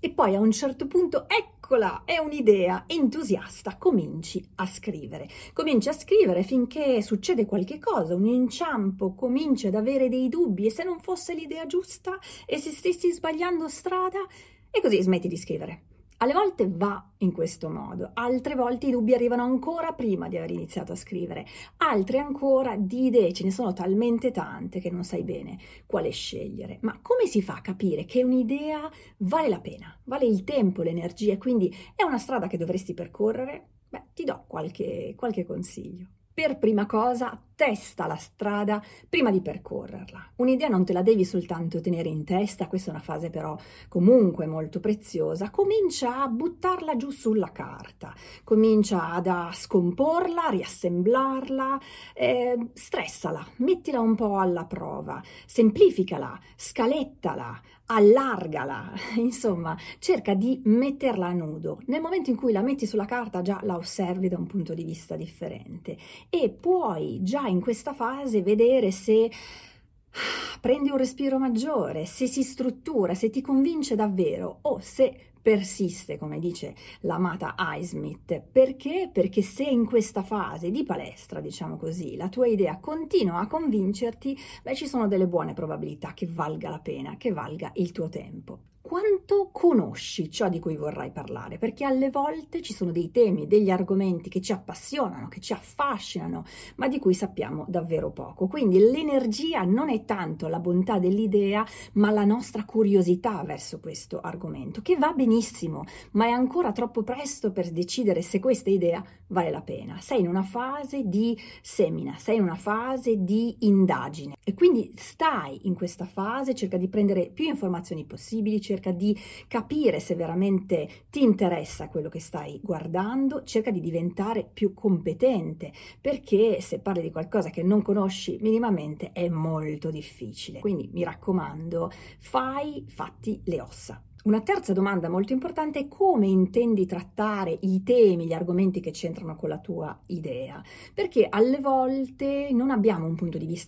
E poi a un certo punto, eccola, è un'idea entusiasta, cominci a scrivere. Cominci a scrivere finché succede qualche cosa, un inciampo, cominci ad avere dei dubbi e se non fosse l'idea giusta e se stessi sbagliando strada e così smetti di scrivere. Alle volte va in questo modo, altre volte i dubbi arrivano ancora prima di aver iniziato a scrivere, altre ancora di idee, ce ne sono talmente tante che non sai bene quale scegliere. Ma come si fa a capire che un'idea vale la pena, vale il tempo, l'energia quindi è una strada che dovresti percorrere? Beh, ti do qualche, qualche consiglio. Per prima cosa, testa la strada prima di percorrerla. Un'idea non te la devi soltanto tenere in testa, questa è una fase però comunque molto preziosa, comincia a buttarla giù sulla carta, comincia ad a scomporla, riassemblarla, eh, stressala, mettila un po' alla prova, semplificala, scalettala, allargala, insomma, cerca di metterla a nudo. Nel momento in cui la metti sulla carta già la osservi da un punto di vista differente e puoi già in questa fase vedere se prendi un respiro maggiore, se si struttura, se ti convince davvero o se persiste, come dice l'amata Highsmith. Perché? Perché se in questa fase di palestra, diciamo così, la tua idea continua a convincerti, beh, ci sono delle buone probabilità che valga la pena, che valga il tuo tempo quanto conosci ciò di cui vorrai parlare, perché alle volte ci sono dei temi, degli argomenti che ci appassionano, che ci affascinano, ma di cui sappiamo davvero poco. Quindi l'energia non è tanto la bontà dell'idea, ma la nostra curiosità verso questo argomento, che va benissimo, ma è ancora troppo presto per decidere se questa idea vale la pena. Sei in una fase di semina, sei in una fase di indagine e quindi stai in questa fase, cerca di prendere più informazioni possibili, cerca di capire se veramente ti interessa quello che stai guardando, cerca di diventare più competente, perché se parli di qualcosa che non conosci minimamente è molto difficile. Quindi mi raccomando, fai fatti le ossa. Una terza domanda molto importante è come intendi trattare i temi, gli argomenti che c'entrano con la tua idea, perché alle volte non abbiamo un punto di vista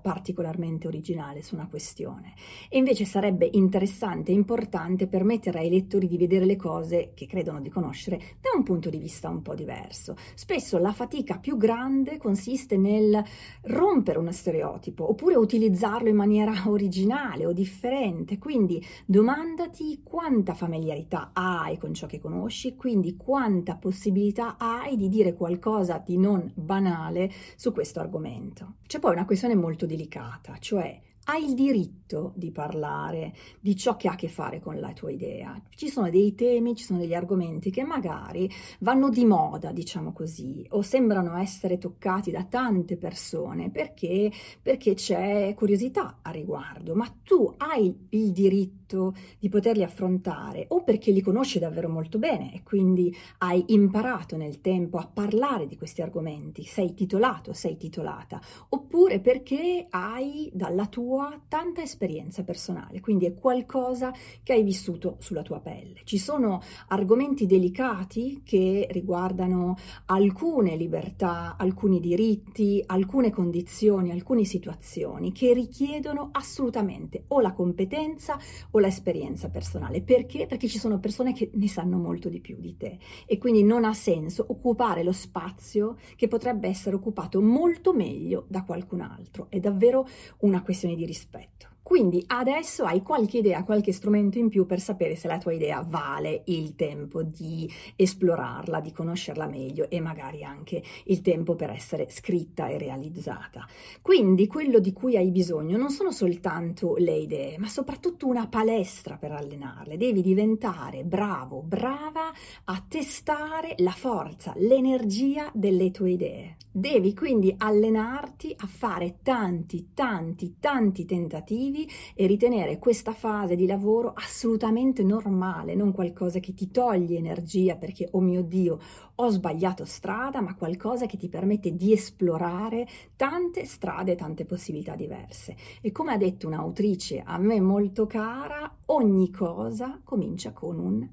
Particolarmente originale su una questione e invece sarebbe interessante e importante permettere ai lettori di vedere le cose che credono di conoscere da un punto di vista un po' diverso. Spesso la fatica più grande consiste nel rompere uno stereotipo oppure utilizzarlo in maniera originale o differente, quindi domandati quanta familiarità hai con ciò che conosci, quindi quanta possibilità hai di dire qualcosa di non banale su questo argomento. C'è poi una questione molto delicata, cioè hai il diritto di parlare di ciò che ha a che fare con la tua idea. Ci sono dei temi, ci sono degli argomenti che magari vanno di moda, diciamo così, o sembrano essere toccati da tante persone perché, perché c'è curiosità a riguardo, ma tu hai il diritto di poterli affrontare o perché li conosci davvero molto bene e quindi hai imparato nel tempo a parlare di questi argomenti, sei titolato, sei titolata, oppure perché hai dalla tua tanta esperienza personale, quindi è qualcosa che hai vissuto sulla tua pelle. Ci sono argomenti delicati che riguardano alcune libertà, alcuni diritti, alcune condizioni, alcune situazioni che richiedono assolutamente o la competenza o l'esperienza personale. Perché? Perché ci sono persone che ne sanno molto di più di te e quindi non ha senso occupare lo spazio che potrebbe essere occupato molto meglio da qualcun altro. È davvero una questione di rispetto. Quindi adesso hai qualche idea, qualche strumento in più per sapere se la tua idea vale il tempo di esplorarla, di conoscerla meglio e magari anche il tempo per essere scritta e realizzata. Quindi quello di cui hai bisogno non sono soltanto le idee, ma soprattutto una palestra per allenarle. Devi diventare bravo, brava a testare la forza, l'energia delle tue idee. Devi quindi allenarti a fare tanti, tanti, tanti tentativi positivi e ritenere questa fase di lavoro assolutamente normale, non qualcosa che ti toglie energia perché, oh mio Dio, ho sbagliato strada, ma qualcosa che ti permette di esplorare tante strade, tante possibilità diverse. E come ha detto un'autrice a me molto cara, ogni cosa comincia con un